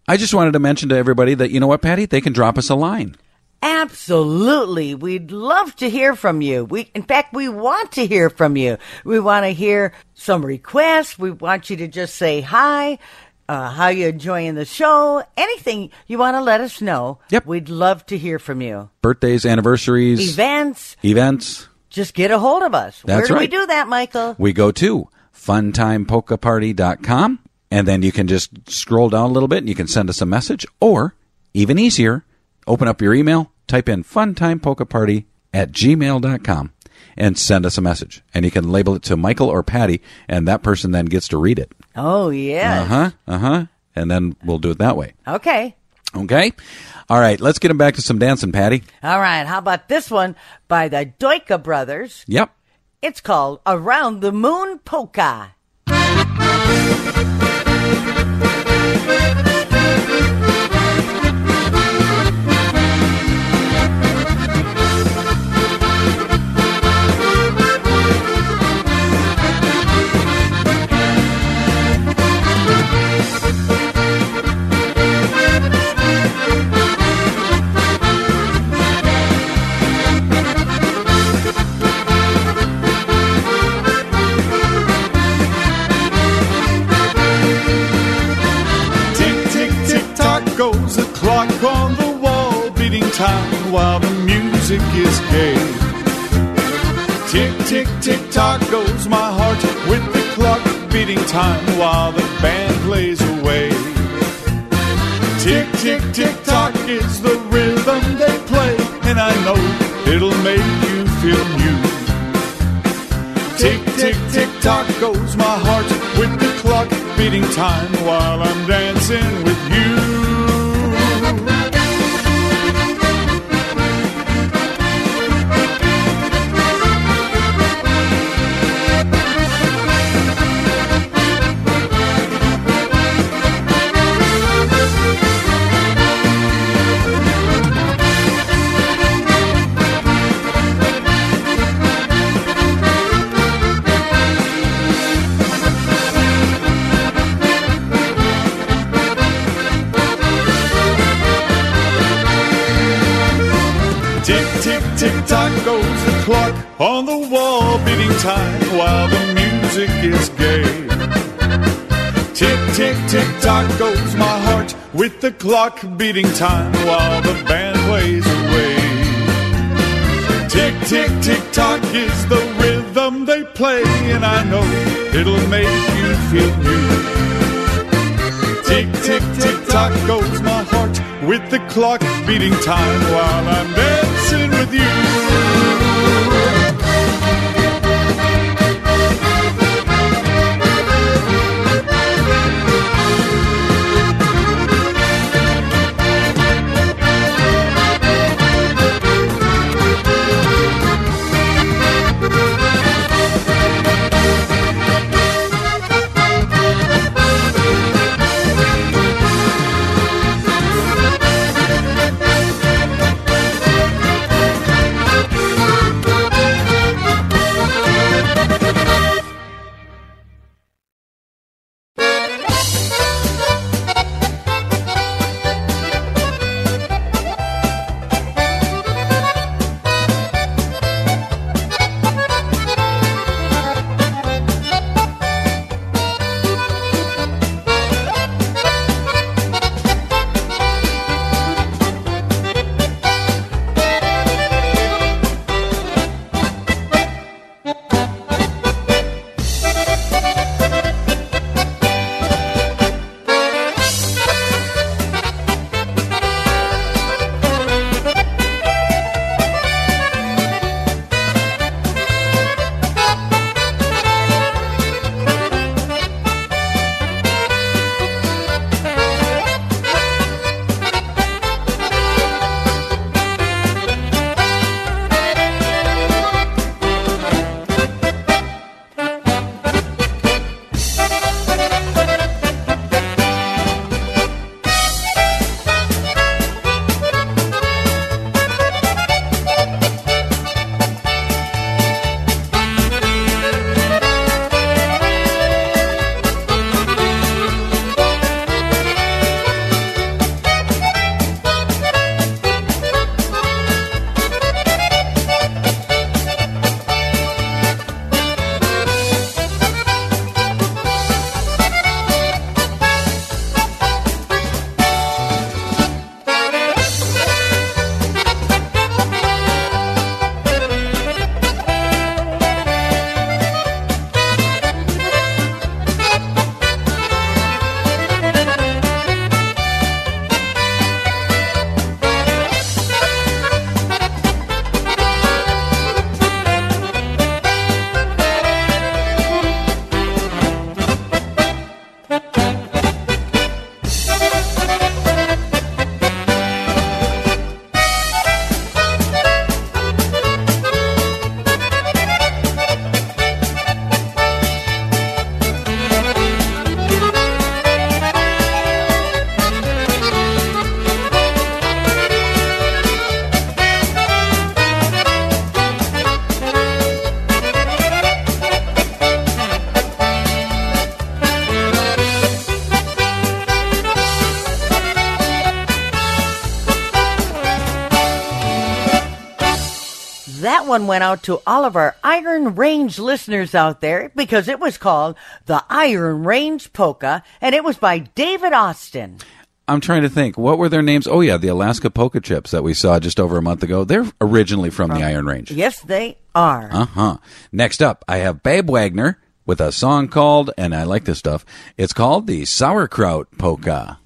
I just wanted to mention to everybody that you know what, Patty, they can drop us a line. Absolutely. We'd love to hear from you. We, in fact, we want to hear from you. We want to hear some requests. We want you to just say hi, uh, how you enjoying the show, anything you want to let us know. Yep. We'd love to hear from you. Birthdays, anniversaries, Events, events. just get a hold of us. That's Where do right. we do that, Michael? We go to funtimepolkaparty.com and then you can just scroll down a little bit and you can send us a message or even easier, open up your email, type in funtimepolkaparty at gmail.com and send us a message. And you can label it to Michael or Patty and that person then gets to read it. Oh, yeah. Uh huh. Uh huh. And then we'll do it that way. Okay. Okay. All right. Let's get him back to some dancing, Patty. All right. How about this one by the Doika Brothers? Yep. It's called Around the Moon Polka. Music is gay. Tick, tick, tick tock goes my heart with the clock, beating time while the band plays away. Tick, tick, tick tock is the rhythm they play, and I know it'll make you feel new. Tick, tick, tick tock goes my heart with the clock beating time while I'm dancing with you. Clock beating time while the band plays away. Tick, tick, tick tock is the rhythm they play, and I know it'll make you feel new. Tick, tick, tick tock goes my heart with the clock beating time while I'm dancing with you. One went out to all of our Iron Range listeners out there because it was called the Iron Range Polka and it was by David Austin. I'm trying to think. What were their names? Oh, yeah, the Alaska Polka Chips that we saw just over a month ago. They're originally from the Iron Range. Yes, they are. Uh huh. Next up, I have Babe Wagner with a song called, and I like this stuff, it's called the Sauerkraut Polka.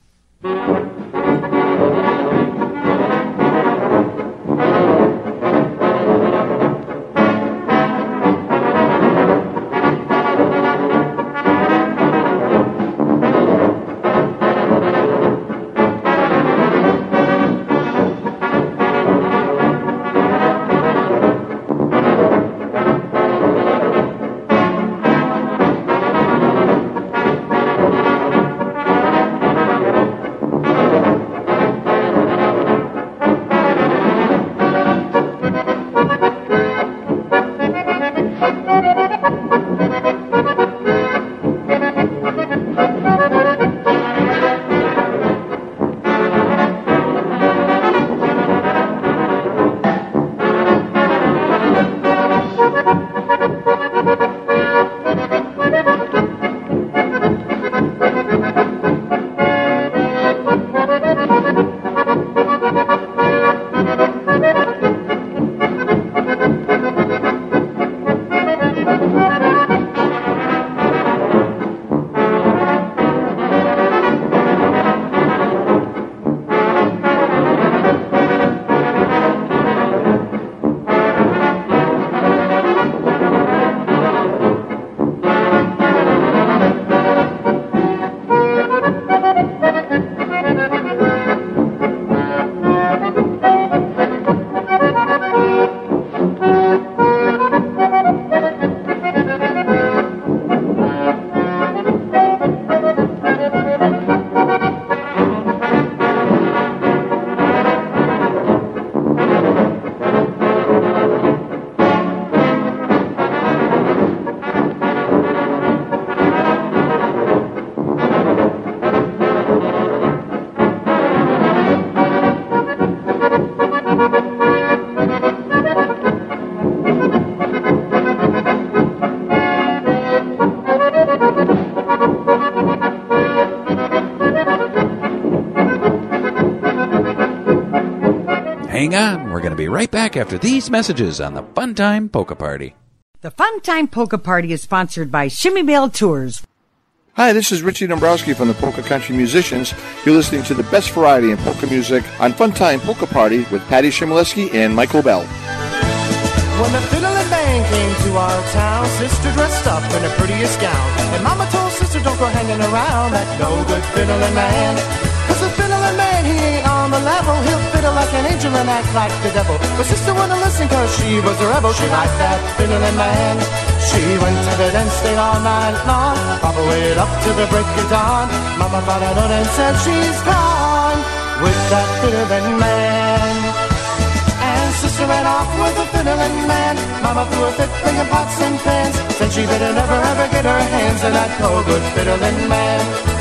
We're going to be right back after these messages on the Fun Time Polka Party. The Fun Time Polka Party is sponsored by Chmiebell Tours. Hi, this is Richie Dombrowski from the Polka Country Musicians. You're listening to the best variety in polka music on Funtime Polka Party with Patty Chmielewski and Michael Bell. When the fiddling band came to our town, sister dressed up in the prettiest gown. And mama told sister, don't go hanging around that no good fiddling man. Man, he ain't on the level. He'll fiddle like an angel and act like the devil. But sister wouldn't listen cause she was a rebel. She liked that fiddling man. She went to bed and stayed all night long. Papa waited up to the break of dawn. Mama found out and said she's gone with that fiddling man. And sister ran off with the fiddling man. Mama threw a fit bringing pots and pans. Said she better never ever get her hands on that no good fiddling man.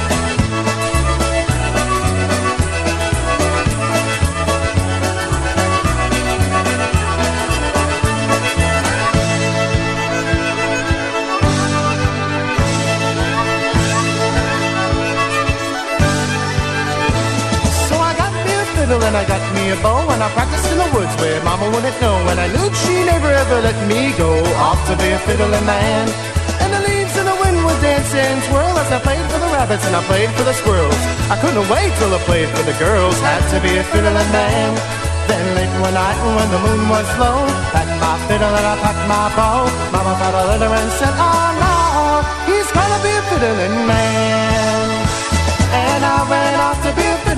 Fiddle and I got me a bow and I practiced in the woods where mama wouldn't know and I knew she never ever let me go off to be a fiddling man. And the leaves in the wind would dance and twirl as I played for the rabbits and I played for the squirrels. I couldn't wait till I played for the girls, had to be a fiddling man. Then late one night when the moon was low, packed my fiddle and I packed my bow. Mama got a letter and said, ah, oh no, he's gonna be a fiddling man.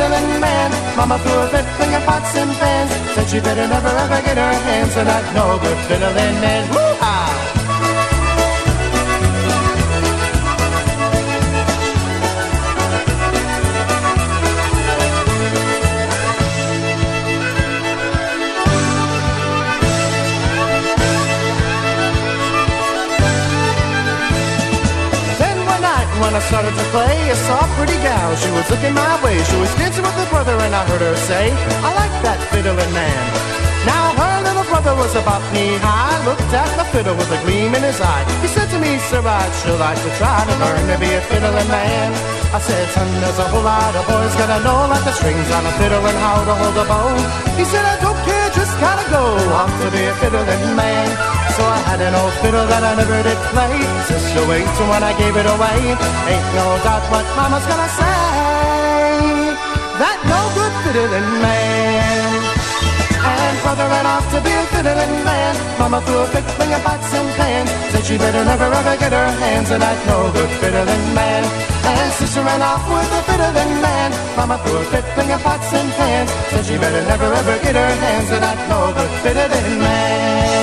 Fiddling man. Mama threw a fit bringing pots and pans. Said she better never ever get her hands on that no good fiddling man. Woo-ha! When I started to play, I saw a pretty gal. She was looking my way. She was dancing with her brother, and I heard her say, I like that fiddling man. Now her little brother was about knee high. Looked at the fiddle with a gleam in his eye. He said to me, Sir, I'd sure like to try to learn to be a fiddling man. I said, son, there's a whole lot of boys gotta know like the strings on a fiddle and how to hold a bow. He said, I don't care, just gotta go. I'm to be a fiddling man. So I had an old fiddle that I never did play. Sister, till when I gave it away. Ain't no doubt what mama's gonna say. That no good fiddling man. And brother ran off to be a fiddling man. Mama threw a fit bringing pots and pans. Said she better never ever get her hands on that no good fiddling man. And sister ran off with a fiddling man. Mama threw a fit bringing pots and pans. Said she better never ever get her hands on that no good fiddling man.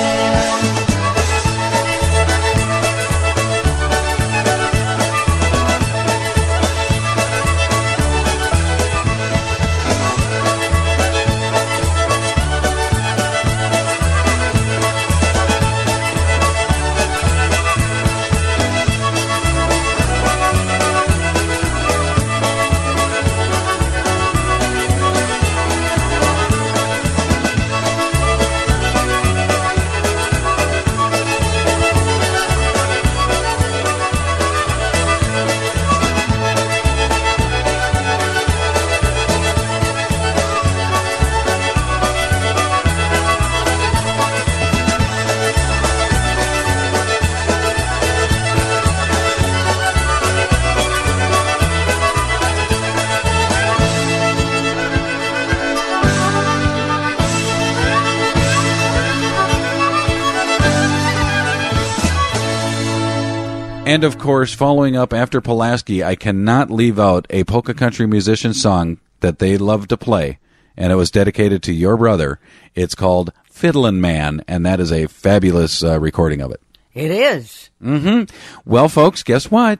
And of course, following up after Pulaski, I cannot leave out a polka country musician song that they love to play, and it was dedicated to your brother. It's called Fiddlin' Man, and that is a fabulous uh, recording of it. It is. Mm-hmm. Well, folks, guess what?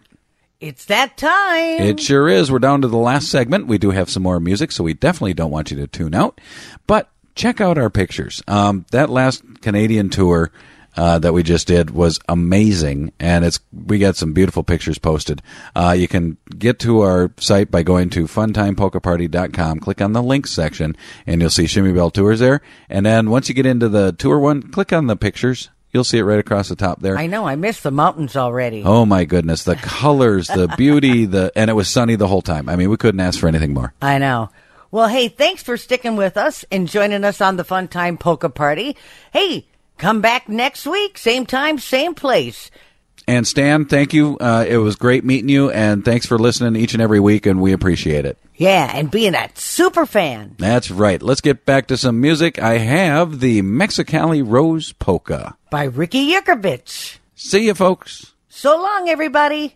It's that time. It sure is. We're down to the last segment. We do have some more music, so we definitely don't want you to tune out. But check out our pictures. Um, that last Canadian tour uh, that we just did was amazing, and it's we got some beautiful pictures posted. Uh, you can get to our site by going to funtimepolkaparty.com, click on the links section, and you'll see Chmiebell Tours there. And then once you get into the tour one, click on the pictures. You'll see it right across the top there. I know. I missed the mountains already. Oh my goodness, the colors, the beauty, [LAUGHS] the and it was sunny the whole time. I mean, we couldn't ask for anything more. I know. Well, hey, thanks for sticking with us and joining us on the Fun Time Polka Party. Hey, come back next week, same time, same place. And Stan, thank you. Uh, it was great meeting you, and thanks for listening each and every week, and we appreciate it. Yeah, and being that super fan. That's right. Let's get back to some music. I have the Mexicali Rose Polka. By Ricky Yurkovich. See you, folks. So long, everybody.